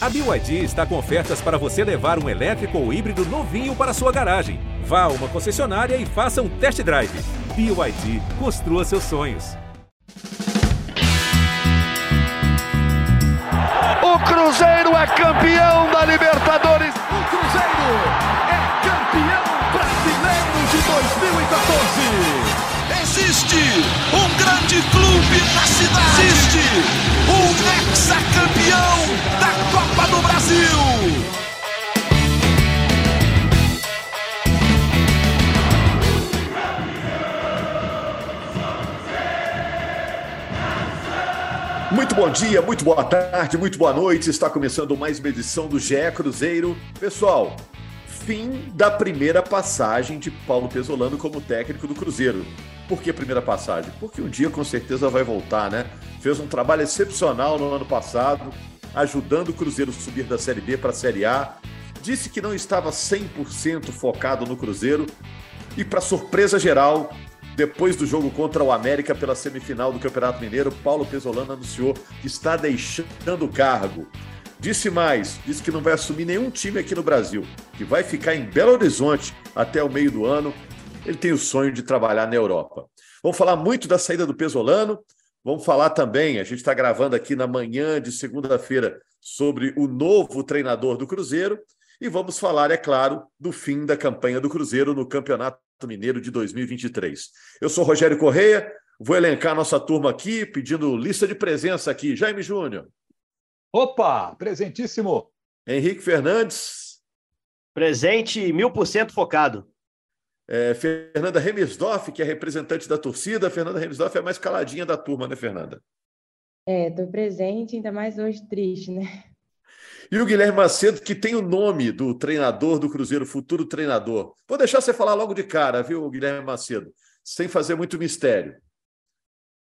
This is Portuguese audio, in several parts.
A BYD está com ofertas para você levar um elétrico ou híbrido novinho para sua garagem. Vá a uma concessionária e faça um test drive. BYD, construa seus sonhos. O Cruzeiro é campeão da Libertadores. O Cruzeiro é campeão brasileiro de 2014. Existe um grande clube na cidade. Existe um hexacampeão da Copa do Brasil. Muito bom dia, muito boa tarde, muito boa noite. Está começando mais uma edição do GE Cruzeiro. Pessoal, fim da primeira passagem de Paulo Pesolano como técnico do Cruzeiro. Por que primeira passagem? Porque um dia com certeza vai voltar, né? Fez um trabalho excepcional no ano passado, ajudando o Cruzeiro a subir da Série B para a Série A. Disse que não estava 100% focado no Cruzeiro e, para surpresa geral, depois do jogo contra o América pela semifinal do Campeonato Mineiro, Paulo Pesolano anunciou que está deixando o cargo. Disse mais, disse que não vai assumir nenhum time aqui no Brasil, que vai ficar em Belo Horizonte até o meio do ano. Ele tem o sonho de trabalhar na Europa. Vamos falar muito da saída do Pesolano. Vamos falar também, a gente está gravando aqui na manhã de segunda-feira sobre o novo treinador do Cruzeiro. E vamos falar, é claro, do fim da campanha do Cruzeiro no Campeonato Mineiro de 2023. Eu sou Rogério Correia, vou elencar nossa turma aqui, pedindo lista de presença aqui. Jaime Júnior. Opa, presentíssimo. Henrique Fernandes. Presente, mil por cento focado. É, Fernanda Remisdorf, que é representante da torcida. Fernanda Remisdorf é a mais caladinha da turma, né, Fernanda? É, estou presente, ainda mais hoje triste, né? E o Guilherme Macedo, que tem o nome do treinador do Cruzeiro, futuro treinador. Vou deixar você falar logo de cara, viu, Guilherme Macedo? Sem fazer muito mistério.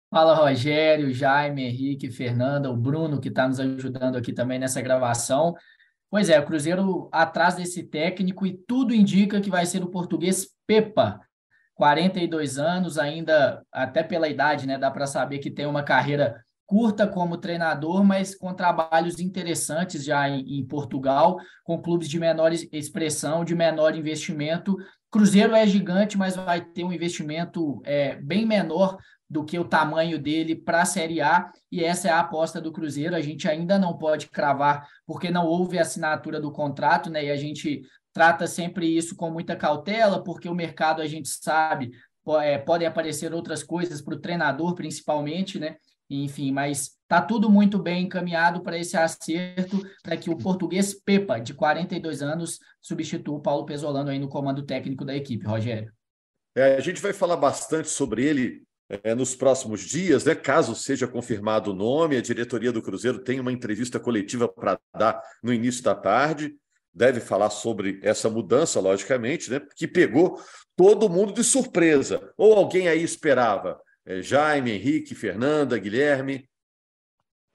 Fala, Rogério, Jaime, Henrique, Fernanda, o Bruno, que está nos ajudando aqui também nessa gravação. Pois é, o Cruzeiro atrás desse técnico e tudo indica que vai ser o português Pepa. 42 anos, ainda, até pela idade, né? Dá para saber que tem uma carreira curta como treinador, mas com trabalhos interessantes já em, em, Portugal, com clubes de menor expressão, de menor investimento. Cruzeiro é gigante, mas vai ter um investimento é, bem menor do que o tamanho dele para a Série A, e essa é a aposta do Cruzeiro. A gente ainda não pode cravar, porque não houve assinatura do contrato, né? E a gente trata sempre isso com muita cautela, porque o mercado, a gente sabe, é, podem aparecer outras coisas para o treinador, principalmente, né? enfim, mas está tudo muito bem encaminhado para esse acerto, para que o português Pepa, de 42 anos, substitua o Paulo Pesolano aí no comando técnico da equipe, Rogério. É, a gente vai falar bastante sobre ele é, nos próximos dias, né? Caso seja confirmado o nome, a diretoria do Cruzeiro tem uma entrevista coletiva para dar no início da tarde. Deve falar sobre essa mudança, logicamente, né? Que pegou todo mundo de surpresa. Ou alguém aí esperava? É, Jaime, Henrique, Fernanda, Guilherme.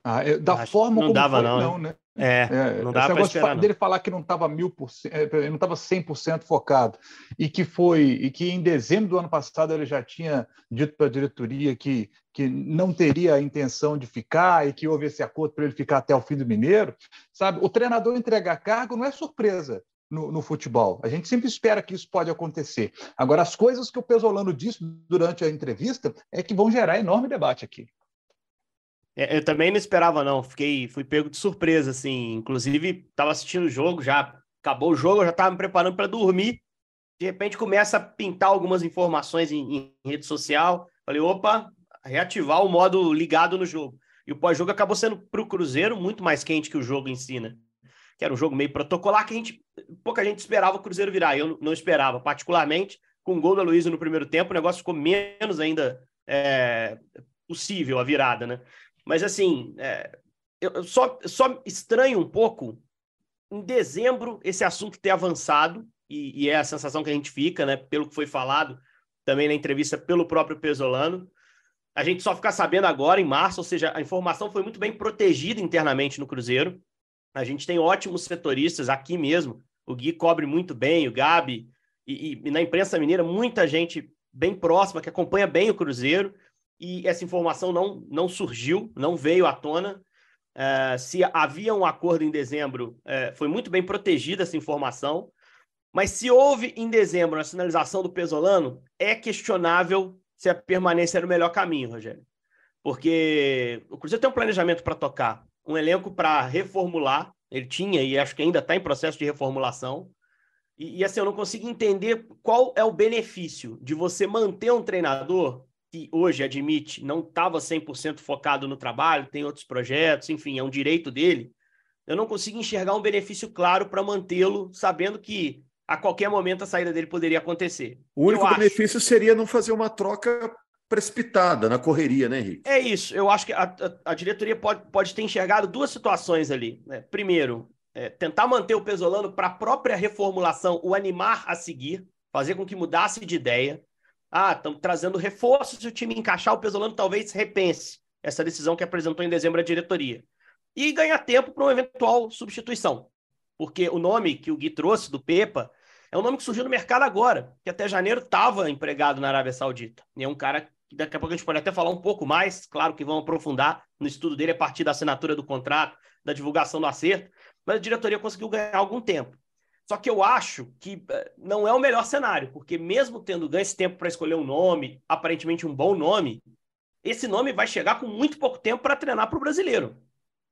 Ah, é, da Acho forma não como dava, foi, não, não, né? né? É, é, não dava para esperar. dele falar que não estava mil por cento, não estava 100% focado e que foi e que em dezembro do ano passado ele já tinha dito para a diretoria que que não teria a intenção de ficar e que houve esse acordo para ele ficar até o fim do Mineiro, sabe? O treinador entregar cargo não é surpresa. No, no, futebol. A gente sempre espera que isso pode acontecer. Agora, as coisas que o Pesolano disse durante a entrevista é que vão gerar enorme debate aqui. É, eu também não esperava, não. Fiquei, fui pego de surpresa, assim. Inclusive, estava assistindo o jogo, já acabou o jogo, eu já estava me preparando para dormir. De repente, começa a pintar algumas informações em, em rede social. Falei, opa, reativar o modo ligado no jogo. E o pós-jogo acabou sendo para o Cruzeiro muito mais quente que o jogo em si, né? que era um jogo meio protocolar, que a gente, pouca gente esperava o Cruzeiro virar. Eu não esperava, particularmente com o gol da Luísa no primeiro tempo, o negócio ficou menos ainda é, possível a virada, né? Mas assim, é, eu só, só estranho um pouco em dezembro esse assunto ter avançado, e, e, é a sensação que a gente fica, né? Pelo que foi falado também na entrevista pelo próprio Pesolano. A gente só ficar sabendo agora, em março, ou seja, a informação foi muito bem protegida internamente no Cruzeiro. A gente tem ótimos setoristas aqui mesmo. O Gui cobre muito bem, o Gabi, e, e, e na imprensa mineira, muita gente bem próxima que acompanha bem o Cruzeiro. E essa informação não, não surgiu, não veio à tona. Uh, se havia um acordo em dezembro, uh, foi muito bem protegida essa informação. Mas se houve em dezembro a sinalização do Pesolano, é questionável se a permanência era o melhor caminho, Rogério. Porque o Cruzeiro tem um planejamento para tocar, um elenco para reformular. Ele tinha e acho que ainda está em processo de reformulação. E, e, assim, eu não consigo entender qual é o benefício de você manter um treinador que hoje admite não estava 100% focado no trabalho, tem outros projetos, enfim, é um direito dele. Eu não consigo enxergar um benefício claro para mantê-lo, sabendo que a qualquer momento a saída dele poderia acontecer. O único eu benefício acho... seria não fazer uma troca precipitada na correria, né, Henrique? É isso. Eu acho que a, a, a diretoria pode, pode ter enxergado duas situações ali. Né? Primeiro, é, tentar manter o Pesolano para a própria reformulação, o animar a seguir, fazer com que mudasse de ideia. Ah, estamos trazendo reforços, se o time encaixar, o Pesolano talvez repense essa decisão que apresentou em dezembro a diretoria. E ganhar tempo para uma eventual substituição. Porque o nome que o Gui trouxe do Pepa é um nome que surgiu no mercado agora, que até janeiro estava empregado na Arábia Saudita. E é um cara que daqui a pouco a gente pode até falar um pouco mais, claro que vamos aprofundar no estudo dele a partir da assinatura do contrato, da divulgação do acerto, mas a diretoria conseguiu ganhar algum tempo. Só que eu acho que eh, não é o melhor cenário, porque mesmo tendo ganho esse tempo para escolher um nome, aparentemente um bom nome, esse nome vai chegar com muito pouco tempo para treinar para o brasileiro.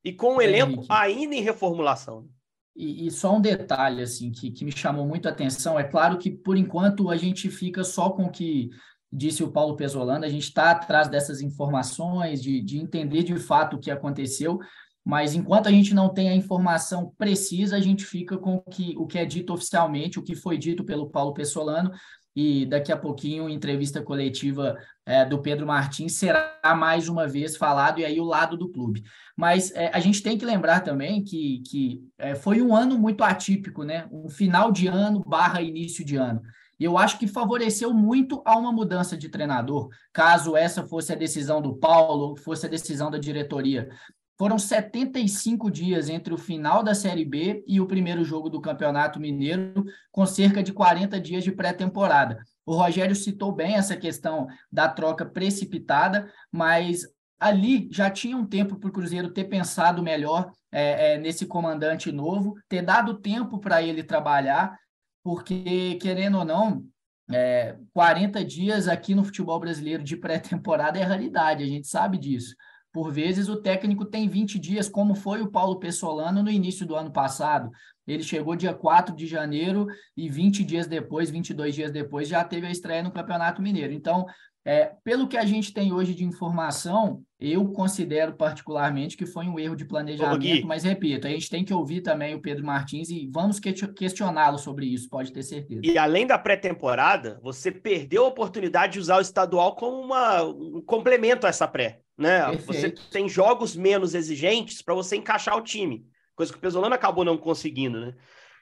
E com o um elenco ainda em reformulação. E, e, só um detalhe assim que, que me chamou muito a atenção, é claro que por enquanto a gente fica só com o que disse o Paulo Pesolano, a gente está atrás dessas informações, de, de entender de fato o que aconteceu, mas enquanto a gente não tem a informação precisa, a gente fica com o que, o que é dito oficialmente, o que foi dito pelo Paulo Pessolano, e daqui a pouquinho, entrevista coletiva é, do Pedro Martins será mais uma vez falado, e aí o lado do clube. Mas é, a gente tem que lembrar também que, que é, foi um ano muito atípico, né? Um final de ano barra início de ano. E eu acho que favoreceu muito a uma mudança de treinador, caso essa fosse a decisão do Paulo, fosse a decisão da diretoria. Foram 75 dias entre o final da Série B e o primeiro jogo do Campeonato Mineiro, com cerca de 40 dias de pré-temporada. O Rogério citou bem essa questão da troca precipitada, mas ali já tinha um tempo para o Cruzeiro ter pensado melhor é, é, nesse comandante novo, ter dado tempo para ele trabalhar, porque, querendo ou não, é, 40 dias aqui no futebol brasileiro de pré-temporada é realidade, a gente sabe disso. Por vezes o técnico tem 20 dias, como foi o Paulo Pessolano no início do ano passado. Ele chegou dia 4 de janeiro e 20 dias depois, 22 dias depois, já teve a estreia no Campeonato Mineiro. Então, é, pelo que a gente tem hoje de informação, eu considero particularmente que foi um erro de planejamento, mas repito, a gente tem que ouvir também o Pedro Martins e vamos questioná-lo sobre isso, pode ter certeza. E além da pré-temporada, você perdeu a oportunidade de usar o estadual como uma, um complemento a essa pré né? Perfeito. Você tem jogos menos exigentes para você encaixar o time, coisa que o Pesolano acabou não conseguindo, né?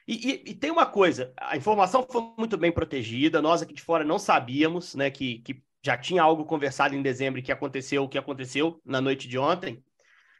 E, e, e, tem uma coisa, a informação foi muito bem protegida, nós aqui de fora não sabíamos, né, que, que já tinha algo conversado em dezembro que aconteceu o que aconteceu na noite de ontem.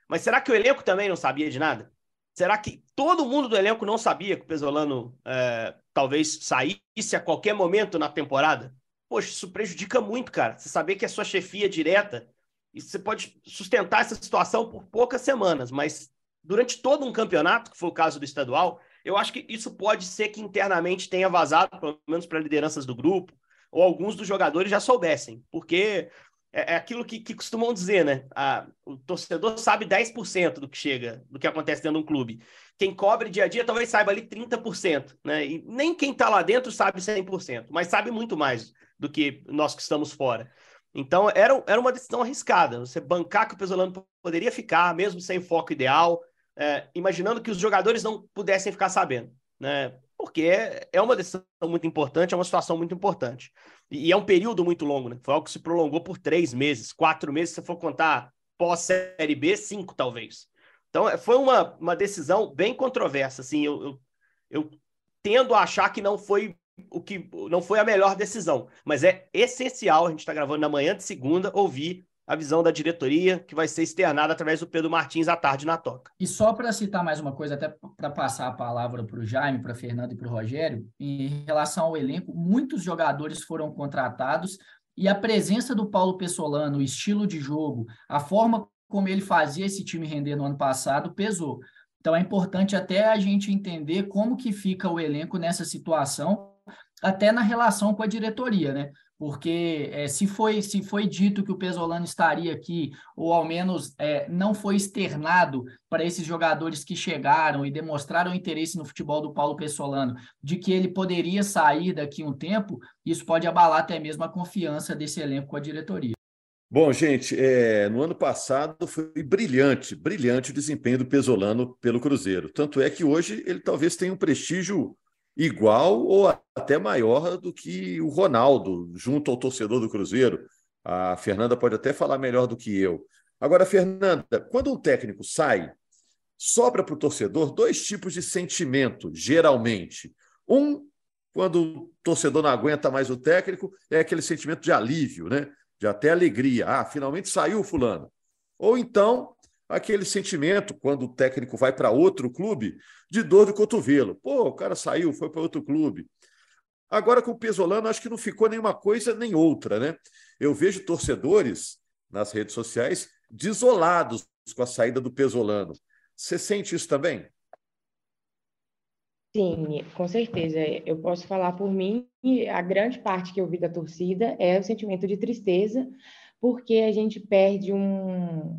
Mas será que o elenco também não sabia de nada? Será que todo mundo do elenco não sabia que o Pesolano é, talvez saísse a qualquer momento na temporada? Poxa, isso prejudica muito, cara. Você saber que a sua chefia direta e você pode sustentar essa situação por poucas semanas, mas durante todo um campeonato, que foi o caso do estadual, eu acho que isso pode ser que internamente tenha vazado, pelo menos para lideranças do grupo, ou alguns dos jogadores já soubessem, porque é, é aquilo que, que, costumam dizer, né? A, o torcedor sabe 10% do que chega, do que acontece dentro de um clube. Quem cobre dia a dia talvez saiba ali 30%, né? E nem quem está lá dentro sabe 100%, mas sabe muito mais do que nós que estamos fora. Então, era, era uma decisão arriscada. Você bancar que o Pesolano poderia ficar, mesmo sem foco ideal, é, imaginando que os jogadores não pudessem ficar sabendo, né? Porque é, é uma decisão muito importante, é uma situação muito importante. E, e, é um período muito longo, né? Foi algo que se prolongou por três meses, quatro meses, se for contar pós-Série B, cinco talvez. Então, é, foi uma, uma decisão bem controversa. Assim, eu, eu, eu tendo a achar que não foi o que não foi a melhor decisão, mas é essencial, a gente está gravando na manhã de segunda, ouvir a visão da diretoria, que vai ser externada através do Pedro Martins à tarde na toca. E só para citar mais uma coisa, até para passar a palavra para o Jaime, para Fernando e para o Rogério, em relação ao elenco, muitos jogadores foram contratados e a presença do Paulo Pessolano, o estilo de jogo, a forma como ele fazia esse time render no ano passado pesou. Então é importante até a gente entender como que fica o elenco nessa situação, até na relação com a diretoria, né? Porque é, se, foi, se foi dito que o Pesolano estaria aqui, ou ao menos é, não foi externado para esses jogadores que chegaram e demonstraram interesse no futebol do Paulo Pessolano, de que ele poderia sair daqui um tempo, isso pode abalar até mesmo a confiança desse elenco com a diretoria. Bom, gente, é, no ano passado foi brilhante, brilhante o desempenho do Pesolano pelo Cruzeiro. Tanto é que hoje ele talvez tenha um prestígio igual ou até maior do que o Ronaldo, junto ao torcedor do Cruzeiro. A Fernanda pode até falar melhor do que eu. Agora, Fernanda, quando um técnico sai, sobra para o torcedor dois tipos de sentimento, geralmente. Um, quando o torcedor não aguenta mais o técnico, é aquele sentimento de alívio, né? de até alegria. Ah, finalmente saiu fulano. Ou então, aquele sentimento, quando o técnico vai para outro clube, de dor de cotovelo. Pô, o cara saiu, foi para outro clube. Agora, com o Pesolano, acho que não ficou nenhuma coisa nem outra, né? Eu vejo torcedores nas redes sociais desolados com a saída do Pesolano. Você sente isso também? Sim, com certeza. Eu posso falar por mim, a grande parte que eu vi da torcida é o sentimento de tristeza, porque a gente perde um,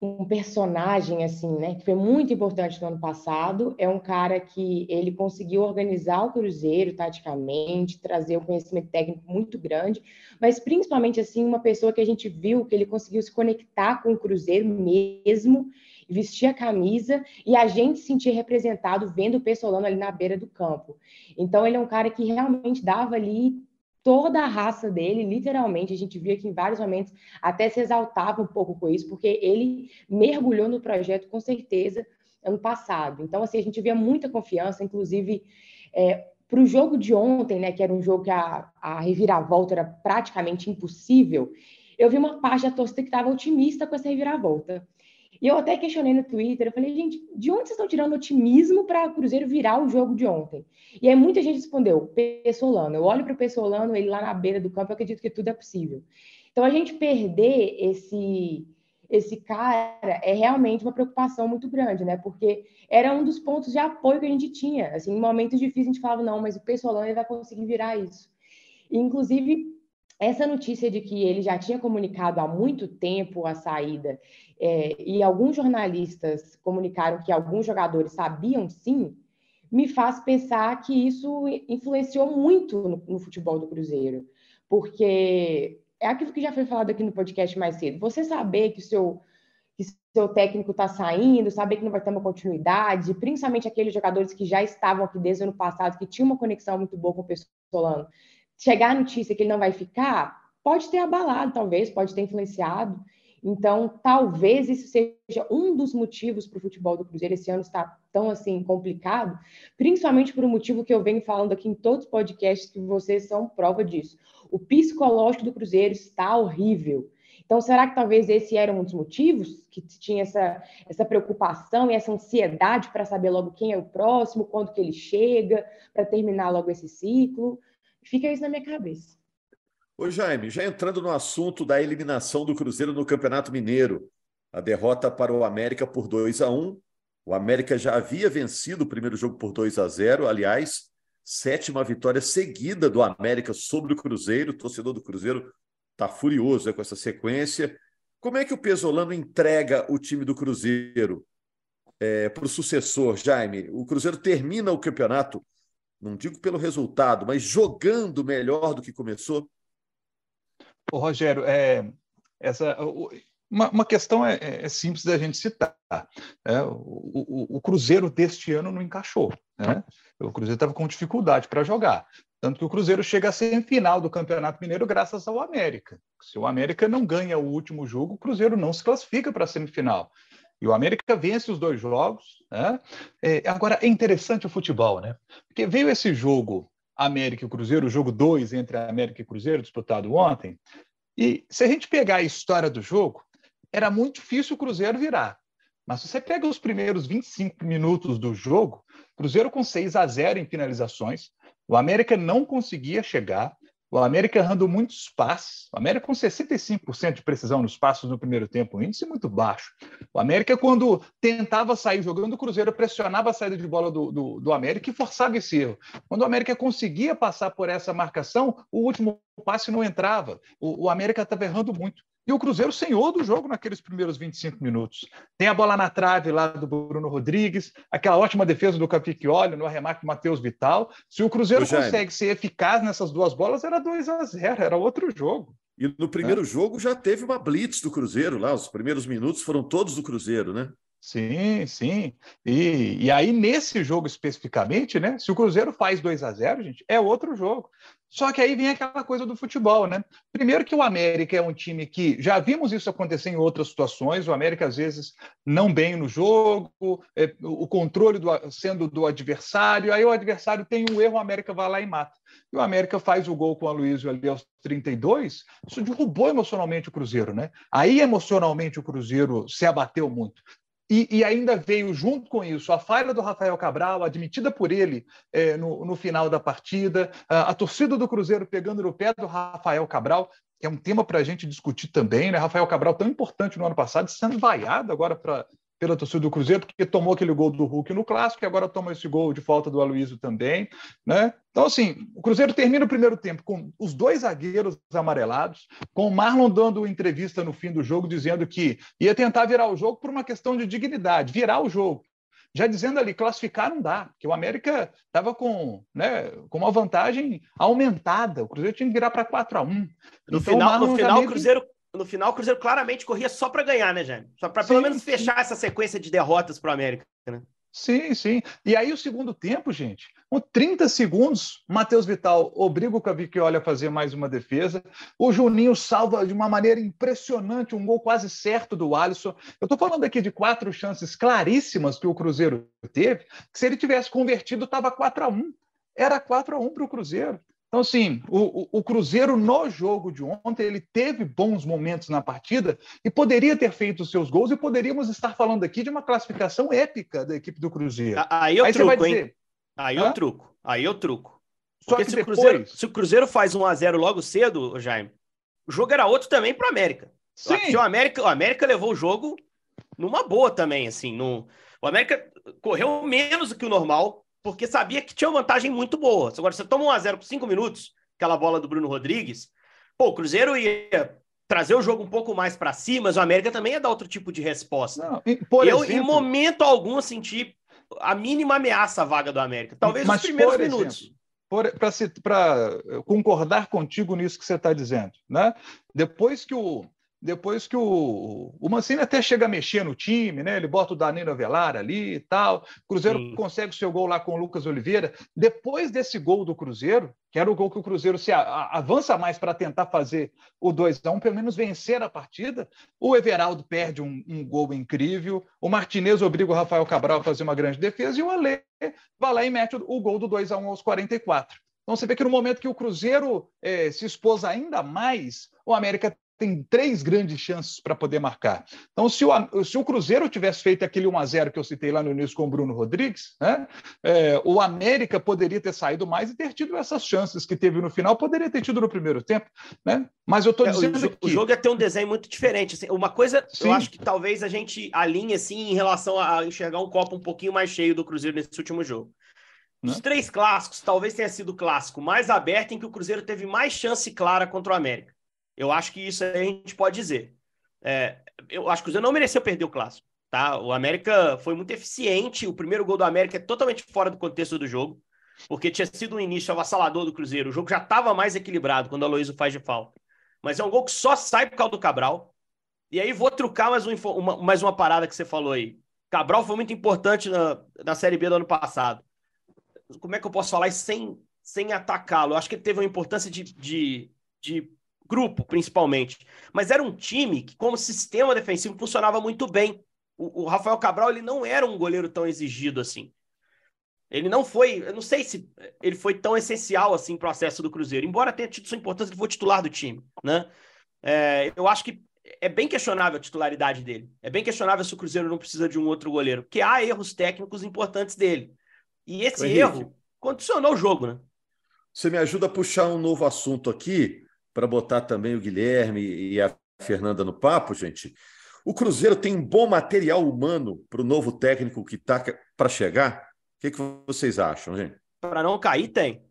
um personagem assim, né, que foi muito importante no ano passado, é um cara que ele conseguiu organizar o Cruzeiro taticamente, trazer um conhecimento técnico muito grande, mas principalmente assim uma pessoa que a gente viu que ele conseguiu se conectar com o Cruzeiro mesmo vestir a camisa e a gente se sentir representado vendo o Pessolano ali na beira do campo. Então, ele é um cara que realmente dava ali toda a raça dele, literalmente, a gente via que em vários momentos até se exaltava um pouco com isso, porque ele mergulhou no projeto com certeza ano passado. Então, assim, a gente via muita confiança, inclusive é, para o jogo de ontem, né, que era um jogo que a, a reviravolta era praticamente impossível, eu vi uma parte da torcida que estava otimista com essa reviravolta. E eu até questionei no Twitter, eu falei, gente, de onde vocês estão tirando otimismo para o Cruzeiro virar o jogo de ontem? E aí muita gente respondeu, Pessolano. Eu olho para o Pessolano, ele lá na beira do campo, eu acredito que tudo é possível. Então a gente perder esse esse cara é realmente uma preocupação muito grande, né? Porque era um dos pontos de apoio que a gente tinha. Assim, em momentos difíceis a gente falava, não, mas o Pessolano vai conseguir virar isso. E, inclusive, essa notícia de que ele já tinha comunicado há muito tempo a saída é, e alguns jornalistas comunicaram que alguns jogadores sabiam sim, me faz pensar que isso influenciou muito no, no futebol do Cruzeiro, porque é aquilo que já foi falado aqui no podcast mais cedo. Você saber que o seu, que seu técnico está saindo, saber que não vai ter uma continuidade, principalmente aqueles jogadores que já estavam aqui desde o ano passado, que tinham uma conexão muito boa com o Pessolano, chegar a notícia que ele não vai ficar, pode ter abalado, talvez, pode ter influenciado. Então, talvez isso seja um dos motivos para o futebol do Cruzeiro esse ano estar tão assim complicado, principalmente por um motivo que eu venho falando aqui em todos os podcasts que vocês são prova disso. O psicológico do Cruzeiro está horrível. Então, será que talvez esse era um dos motivos que tinha essa, essa preocupação e essa ansiedade para saber logo quem é o próximo, quando que ele chega, para terminar logo esse ciclo? Fica isso na minha cabeça. Ô Jaime, já entrando no assunto da eliminação do Cruzeiro no Campeonato Mineiro, a derrota para o América por 2 a 1 O América já havia vencido o primeiro jogo por 2 a 0 aliás, sétima vitória seguida do América sobre o Cruzeiro. O torcedor do Cruzeiro está furioso né, com essa sequência. Como é que o Pesolano entrega o time do Cruzeiro é, para o sucessor, Jaime? O Cruzeiro termina o campeonato, não digo pelo resultado, mas jogando melhor do que começou? Ô, Rogério, é, essa, uma, uma questão é, é, é, simples da gente citar. Né? O, o, o, Cruzeiro deste ano não encaixou. Né? O Cruzeiro estava com dificuldade para jogar. Tanto que o Cruzeiro chega a semifinal do Campeonato Mineiro graças ao América. Se o América não ganha o último jogo, o Cruzeiro não se classifica para a semifinal. E o América vence os dois jogos. Né? É, agora, é interessante o futebol, né? Porque veio esse jogo América e Cruzeiro, o jogo 2 entre América e Cruzeiro, disputado ontem. E se a gente pegar a história do jogo, era muito difícil o Cruzeiro virar. Mas se você pega os primeiros 25 minutos do jogo, Cruzeiro com 6 a 0 em finalizações, o América não conseguia chegar, O América errando muitos passes. O América com 65% de precisão nos passos no primeiro tempo, um índice muito baixo. O América, quando tentava sair jogando, o Cruzeiro pressionava a saída de bola do, do, do América e forçava esse erro. Quando o América conseguia passar por essa marcação, o último passe não entrava. O, o América estava errando muito. E o Cruzeiro senhor do jogo naqueles primeiros 25 minutos. Tem a bola na trave lá do Bruno Rodrigues, aquela ótima defesa do Capicchioli no arremate do Matheus Vital. Se o Cruzeiro o consegue ser eficaz nessas duas bolas, era 2 a 0 era outro jogo. E no primeiro é. jogo já teve uma blitz do Cruzeiro lá, os primeiros minutos foram todos do Cruzeiro, né? Sim, sim. E, e aí, nesse jogo especificamente, né? Se o Cruzeiro faz 2 a 0 gente, é outro jogo. Só que aí vem aquela coisa do futebol, né? Primeiro que o América é um time que já vimos isso acontecer em outras situações. O América às vezes não bem no jogo, é, o controle do, sendo do adversário. Aí o adversário tem um erro, o América vai lá e mata. E o América faz o gol com o Aloysio ali aos 32. Isso derrubou emocionalmente o Cruzeiro, né? Aí emocionalmente o Cruzeiro se abateu muito. E, e, ainda veio junto com isso a falha do Rafael Cabral, admitida por ele é, no, no, final da partida, a, a, torcida do Cruzeiro pegando no pé do Rafael Cabral, que é um tema para a gente discutir também, né? Rafael Cabral, tão importante no ano passado, sendo vaiado agora para pela torcida do Cruzeiro, porque tomou aquele gol do Hulk no clássico e agora toma esse gol de falta do Aloysio também, né? Então, assim, o Cruzeiro termina o primeiro tempo com os dois zagueiros amarelados, com o Marlon dando entrevista no fim do jogo, dizendo que ia tentar virar o jogo por uma questão de dignidade, virar o jogo. Já dizendo ali, classificar não dá, que o América estava com, né, com uma vantagem aumentada. O Cruzeiro tinha que virar para 4 a 1 No então, final, no final o Cruzeiro no final, o Cruzeiro claramente corria só para ganhar, né, Jaime? Só para pelo menos fechar sim. essa sequência de derrotas para o América, né? Sim, sim. E aí o segundo tempo, gente, com 30 segundos, Matheus Vital obriga o Cavicchioli a fazer mais uma defesa. O Juninho salva de uma maneira impressionante um gol quase certo do Alisson. Eu estou falando aqui de quatro chances claríssimas que o Cruzeiro teve, que se ele tivesse convertido, estava 4 a 1 Era 4 a 1 para o Cruzeiro. Então, assim, o, o, Cruzeiro no jogo de ontem, ele teve bons momentos na partida e poderia ter feito os seus gols e poderíamos estar falando aqui de uma classificação épica da equipe do Cruzeiro. Aí eu Aí truco, dizer, hein? Aí eu truco. Aí eu truco. Porque se, depois... o Cruzeiro, se o Cruzeiro faz 1 a 0 logo cedo, Jaime, o jogo era outro também para o América. Sim. O América, o América levou o jogo numa boa também, assim. No... O América correu menos do que o normal, porque sabia que tinha uma vantagem muito boa. Agora, você toma um a 0 por 5 minutos, aquela bola do Bruno Rodrigues, pô, o Cruzeiro ia trazer o jogo um pouco mais para cima, mas o América também ia dar outro tipo de resposta. Não, eu, exemplo, em momento algum, senti a mínima ameaça à vaga do América. Talvez nos primeiros minutos. Para concordar contigo nisso que você está dizendo, né? Depois que o, depois que o, o Mancini até chega a mexer no time, né? Ele bota o Danilo Avelar ali e tal. O Cruzeiro Sim. consegue o seu gol lá com o Lucas Oliveira. Depois desse gol do Cruzeiro, que era o gol que o Cruzeiro se avança mais para tentar fazer o 2 a 1 pelo menos vencer a partida, o Everaldo perde um, um, gol incrível, o Martinez obriga o Rafael Cabral a fazer uma grande defesa e o Alê vai lá e mete o, o gol do 2 a 1 aos 44. Então você vê que no momento que o Cruzeiro eh, se expôs ainda mais, o América tem três grandes chances para poder marcar. Então, se o, se o Cruzeiro tivesse feito aquele 1 a 0 que eu citei lá no início com o Bruno Rodrigues, né, é, o América poderia ter saído mais e ter tido essas chances que teve no final, poderia ter tido no primeiro tempo. Né? Mas eu estou dizendo é, o, que... o jogo ia ter um desenho muito diferente. Assim, uma coisa, Sim. eu acho que talvez a gente alinhe assim, em relação a enxergar um copo um pouquinho mais cheio do Cruzeiro nesse último jogo. Os né? três clássicos, talvez tenha sido o clássico mais aberto em que o Cruzeiro teve mais chance clara contra o América. Eu acho que isso a gente pode dizer. É, eu acho que o Cruzeiro não mereceu perder o clássico. Tá? O América foi muito eficiente. O primeiro gol do América é totalmente fora do contexto do jogo, porque tinha sido um início avassalador do Cruzeiro. O jogo já estava mais equilibrado quando o Aloysio faz de falta. Mas é um gol que só sai por causa do Cabral. E aí vou trucar mais, um, uma, mais uma parada que você falou aí. Cabral foi muito importante na, na Série B do ano passado. Como é que eu posso falar isso sem, sem atacá-lo? Eu acho que ele teve uma importância de, de, de grupo, principalmente. Mas era um time que, como sistema defensivo, funcionava muito bem. O, o, Rafael Cabral ele não era um goleiro tão exigido assim. Ele não foi, eu não sei se ele foi tão essencial assim para o acesso do Cruzeiro, embora tenha tido sua importância, ele foi titular do time, né? É, eu acho que é bem questionável a titularidade dele. É bem questionável se o Cruzeiro não precisa de um outro goleiro, porque há erros técnicos importantes dele. E esse erro condicionou o jogo, né? Você me ajuda a puxar um novo assunto aqui, para botar também o Guilherme e a Fernanda no papo, gente. O Cruzeiro tem um bom material humano para o novo técnico que está para chegar? O que, que vocês acham, gente? Para não cair, tem.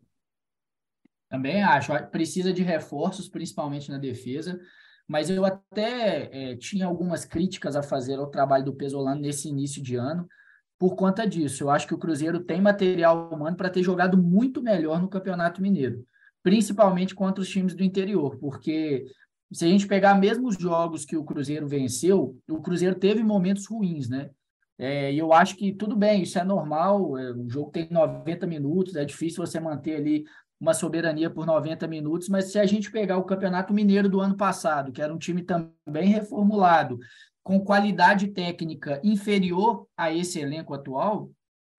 Também acho. Precisa de reforços, principalmente na defesa. Mas eu até é, tinha algumas críticas a fazer ao trabalho do Pesolano nesse início de ano por conta disso. Eu acho que o Cruzeiro tem material humano para ter jogado muito melhor no Campeonato Mineiro, principalmente contra os times do interior, porque se a gente pegar mesmo os jogos que o Cruzeiro venceu, o Cruzeiro teve momentos ruins, né? É, e eu acho que tudo bem, isso é normal. É, o jogo tem 90 minutos, é difícil você manter ali uma soberania por 90 minutos, mas se a gente pegar o Campeonato Mineiro do ano passado, que era um time também reformulado, com qualidade técnica inferior a esse elenco atual, o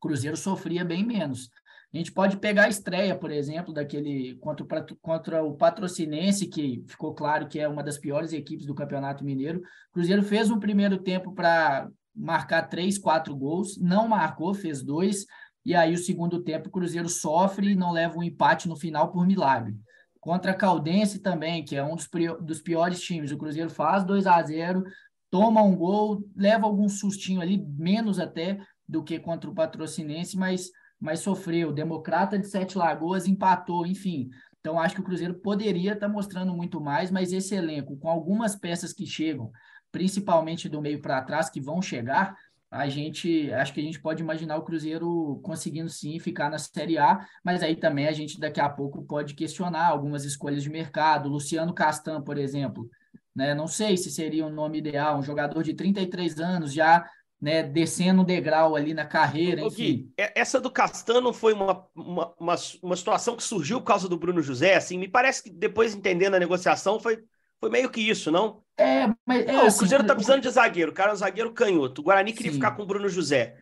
Cruzeiro sofria bem menos. A gente pode pegar a estreia, por exemplo, daquele contra o, contra o Patrocinense, que ficou claro que é uma das piores equipes do Campeonato Mineiro. O Cruzeiro fez um primeiro tempo para marcar três, quatro gols, não marcou, fez dois, e aí o segundo tempo o Cruzeiro sofre e não leva um empate no final por milagre. Contra a Caldense também, que é um dos, dos piores times, o Cruzeiro faz 2 a 0 toma um gol, leva algum sustinho ali, menos até do que contra o Patrocinense, mas, mas sofreu. Democrata de Sete Lagoas empatou, enfim. Então, acho que o Cruzeiro poderia estar tá mostrando muito mais, mas esse elenco, com algumas peças que chegam, principalmente do meio para trás, que vão chegar, a gente acho que a gente pode imaginar o Cruzeiro conseguindo sim ficar na Série A, mas aí também a gente daqui a pouco pode questionar algumas escolhas de mercado. Luciano Castan, por exemplo, né? Não sei se seria um nome ideal, um jogador de 33 anos já né, descendo um degrau ali na carreira, enfim. Gui, essa do Castano foi uma, uma, uma, uma, situação que surgiu por causa do Bruno José, assim, me parece que depois entendendo a negociação foi, foi meio que isso, não? É, mas... É, não, assim, o Cruzeiro tá precisando de zagueiro, o cara é um zagueiro canhoto, o Guarani queria Sim. ficar com o Bruno José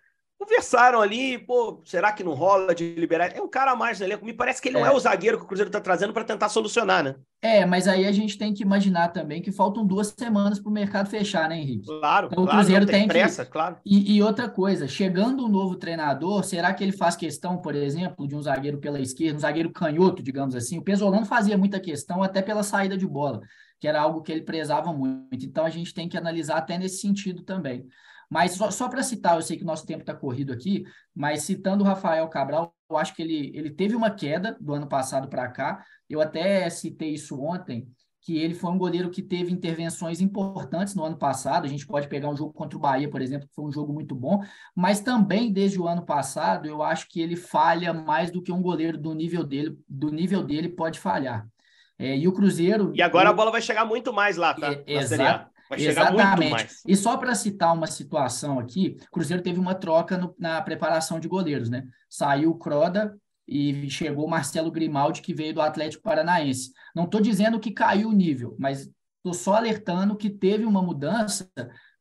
conversaram ali, pô, será que não rola de liberar? É um cara a mais no elenco. Me parece que ele é. não é o zagueiro que o Cruzeiro está trazendo para tentar solucionar, né? É, mas aí a gente tem que imaginar também que faltam duas semanas para o mercado fechar, né, Henrique? Claro, então, claro, o Cruzeiro tem, tem, pressa, que... claro. E, e, outra coisa, chegando um novo treinador, será que ele faz questão, por exemplo, de um zagueiro pela esquerda, um zagueiro canhoto, digamos assim? O Pesolano fazia muita questão até pela saída de bola, que era algo que ele prezava muito. Então a gente tem que analisar até nesse sentido também. Mas só, só para citar, eu sei que o nosso tempo está corrido aqui, mas citando o Rafael Cabral, eu acho que ele, ele teve uma queda do ano passado para cá. Eu até citei isso ontem, que ele foi um goleiro que teve intervenções importantes no ano passado. A gente pode pegar um jogo contra o Bahia, por exemplo, que foi um jogo muito bom, mas também desde o ano passado, eu acho que ele falha mais do que um goleiro do nível dele, do nível dele pode falhar. É, e o Cruzeiro. E agora a bola vai chegar muito mais lá, tá? É, exato, Vai chegar Exatamente. muito mais. E só para citar uma situação aqui, o Cruzeiro teve uma troca no, na preparação de goleiros, né? Saiu o Croda e chegou o Marcelo Grimaldi, que veio do Atlético Paranaense. Não estou dizendo que caiu o nível, mas estou só alertando que teve uma mudança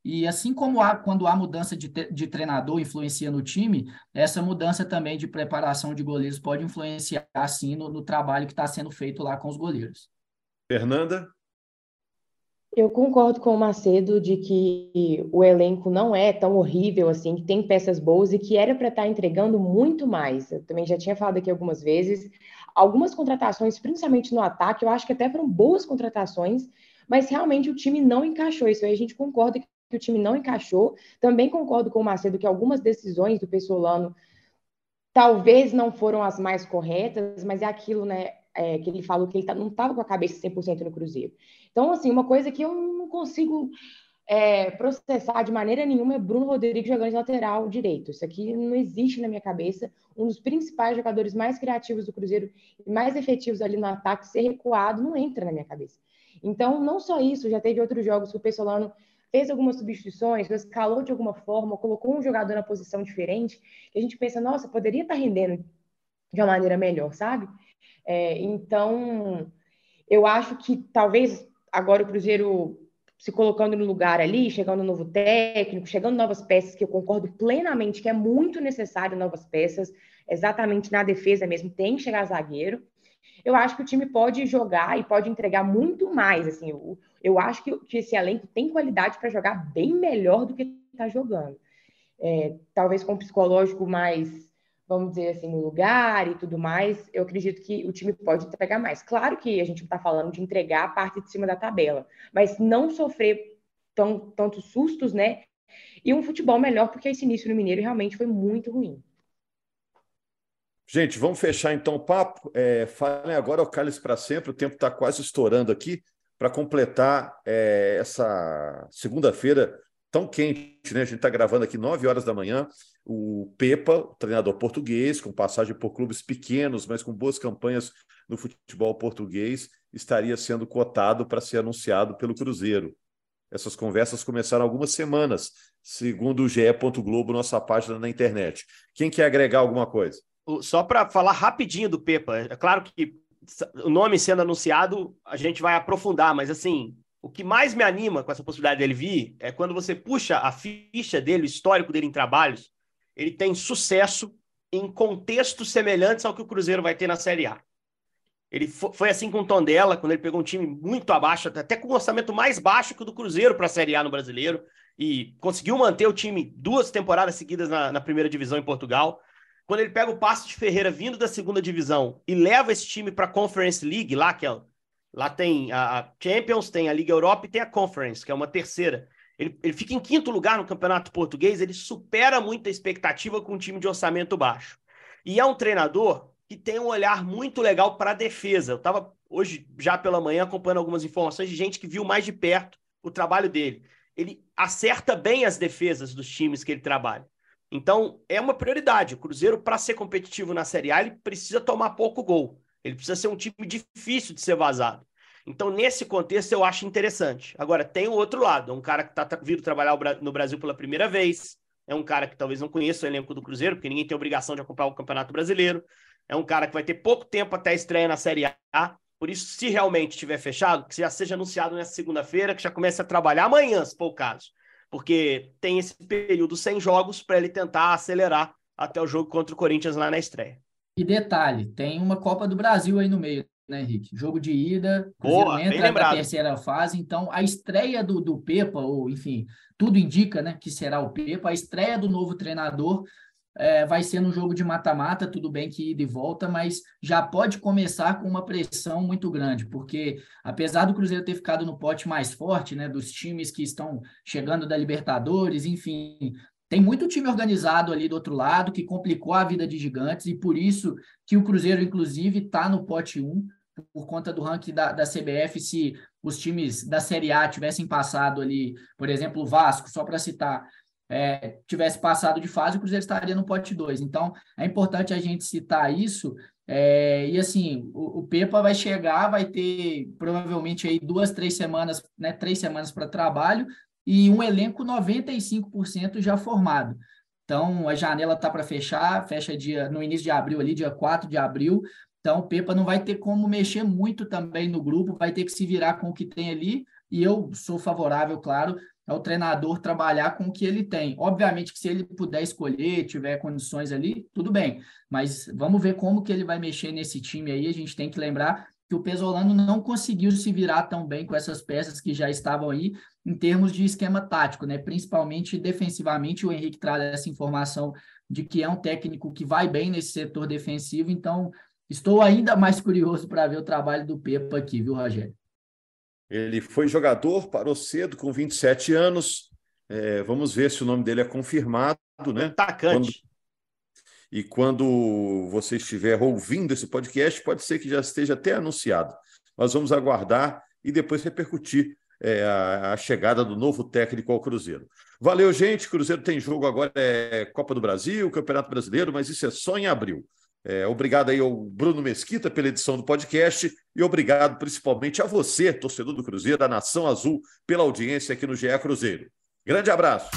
e assim como há, quando há mudança de, de treinador influencia no time, essa mudança também de preparação de goleiros pode influenciar, sim, no, no trabalho que está sendo feito lá com os goleiros. Fernanda? Eu concordo com o Macedo de que o elenco não é tão horrível assim, que tem peças boas e que era para estar tá entregando muito mais. Eu também já tinha falado aqui algumas vezes. Algumas contratações, principalmente no ataque, eu acho que até foram boas contratações, mas realmente o time não encaixou. Isso aí a gente concorda que o time não encaixou. Também concordo com o Macedo que algumas decisões do Pessolano talvez não foram as mais corretas, mas é aquilo, né? É, que ele falou que ele tá, não estava com a cabeça 100% no Cruzeiro. Então, assim, uma coisa que eu não consigo é, processar de maneira nenhuma é Bruno Rodrigues jogando de lateral direito. Isso aqui não existe na minha cabeça. Um dos principais jogadores mais criativos do Cruzeiro e mais efetivos ali no ataque, ser recuado, não entra na minha cabeça. Então, não só isso, já teve outros jogos que o Pessolano fez algumas substituições, escalou de alguma forma, colocou um jogador na posição diferente, que a gente pensa, nossa, poderia estar rendendo de uma maneira melhor, sabe? É, então, eu acho que talvez agora o Cruzeiro se colocando no lugar ali, chegando um novo técnico, chegando novas peças, que eu concordo plenamente que é muito necessário novas peças, exatamente na defesa mesmo, tem que chegar zagueiro. Eu acho que o time pode jogar e pode entregar muito mais. Assim, eu, eu acho que, que esse elenco tem qualidade para jogar bem melhor do que está jogando. É, talvez com um psicológico mais vamos dizer assim, no lugar e tudo mais, eu acredito que o time pode entregar mais. Claro que a gente está falando de entregar a parte de cima da tabela, mas não sofrer tão, tantos sustos, né? E um futebol melhor, porque esse início no Mineiro realmente foi muito ruim. Gente, vamos fechar então o papo. É, falem agora o Cálice para sempre, o tempo está quase estourando aqui, para completar é, essa segunda-feira tão quente, né? A gente está gravando aqui 9 horas da manhã. O Pepa, treinador português, com passagem por clubes pequenos, mas com boas campanhas no futebol português, estaria sendo cotado para ser anunciado pelo Cruzeiro. Essas conversas começaram algumas semanas, segundo o GE. Globo, nossa página na internet. Quem quer agregar alguma coisa? Só para falar rapidinho do Pepa, é claro que o nome sendo anunciado, a gente vai aprofundar, mas assim, o que mais me anima com essa possibilidade dele vir é quando você puxa a ficha dele, o histórico dele em trabalhos, ele tem sucesso em contextos semelhantes ao que o Cruzeiro vai ter na Série A. Ele foi assim com o Tondela, quando ele pegou um time muito abaixo, até com um orçamento mais baixo que o do Cruzeiro para a Série A no Brasileiro, e conseguiu manter o time duas temporadas seguidas na, na primeira divisão em Portugal quando ele pega o Passo de Ferreira vindo da segunda divisão e leva esse time para a Conference League, lá que é, lá tem a Champions, tem a Liga Europa e tem a Conference, que é uma terceira. Ele, ele fica em quinto lugar no Campeonato Português, ele supera muito a expectativa com um time de orçamento baixo. E é um treinador que tem um olhar muito legal para a defesa. Eu estava hoje, já pela manhã, acompanhando algumas informações de gente que viu mais de perto o trabalho dele. Ele acerta bem as defesas dos times que ele trabalha. Então, é uma prioridade. O Cruzeiro, para ser competitivo na Série A, ele precisa tomar pouco gol. Ele precisa ser um time difícil de ser vazado. Então, nesse contexto, eu acho interessante. Agora, tem o outro lado. É um cara que está vindo trabalhar no Brasil pela primeira vez. É um cara que talvez não conheça o elenco do Cruzeiro, porque ninguém tem obrigação de acompanhar o Campeonato Brasileiro. É um cara que vai ter pouco tempo até a estreia na Série A. Por isso, se realmente estiver fechado, que já seja anunciado nessa segunda-feira, que já comece a trabalhar amanhã, se for o caso porque tem esse período sem jogos para ele tentar acelerar até o jogo contra o Corinthians lá na estreia. E detalhe, tem uma Copa do Brasil aí no meio, né, Henrique? Jogo de ida, Boa, entra na terceira fase, então a estreia do, do Pepa, ou enfim, tudo indica né, que será o Pepa, a estreia do novo treinador é, vai ser no jogo de mata-mata, tudo bem que ida e volta, mas já pode começar com uma pressão muito grande, porque apesar do Cruzeiro ter ficado no pote mais forte, né, dos times que estão chegando da Libertadores, enfim, tem muito time organizado ali do outro lado que complicou a vida de gigantes e por isso que o Cruzeiro, inclusive, está no pote 1, por conta do ranking da, da CBF, se os times da Série A tivessem passado ali, por exemplo, o Vasco, só para citar, é, tivesse passado de fase, o Cruzeiro estaria no pote 2. Então, é importante a gente citar isso. É, e assim, o, o, Pepa vai chegar, vai ter provavelmente aí duas, três semanas, né, três semanas para trabalho e um elenco 95% já formado. Então, a janela está para fechar, fecha dia no início de abril ali, dia 4 de abril. Então, o Pepa não vai ter como mexer muito também no grupo, vai ter que se virar com o que tem ali. E eu sou favorável, claro, é o treinador trabalhar com o que ele tem. Obviamente que se ele puder escolher, tiver condições ali, tudo bem. Mas vamos ver como que ele vai mexer nesse time aí. A gente tem que lembrar que o Pesolano não conseguiu se virar tão bem com essas peças que já estavam aí em termos de esquema tático, né? Principalmente defensivamente, o Henrique traz essa informação de que é um técnico que vai bem nesse setor defensivo, então estou ainda mais curioso para ver o trabalho do Pepa aqui, viu, Rogério? Ele foi jogador, parou cedo, com 27 anos. É, vamos ver se o nome dele é confirmado, né? Atacante. Quando... E quando você estiver ouvindo esse podcast, pode ser que já esteja até anunciado. Nós vamos aguardar e depois repercutir é, a, a, chegada do novo técnico ao Cruzeiro. Valeu, gente. Cruzeiro tem jogo agora, é Copa do Brasil, Campeonato Brasileiro, mas isso é só em abril. É, obrigado aí ao Bruno Mesquita pela edição do podcast e obrigado principalmente a você, torcedor do Cruzeiro, da Nação Azul, pela audiência aqui no GE Cruzeiro. Grande abraço.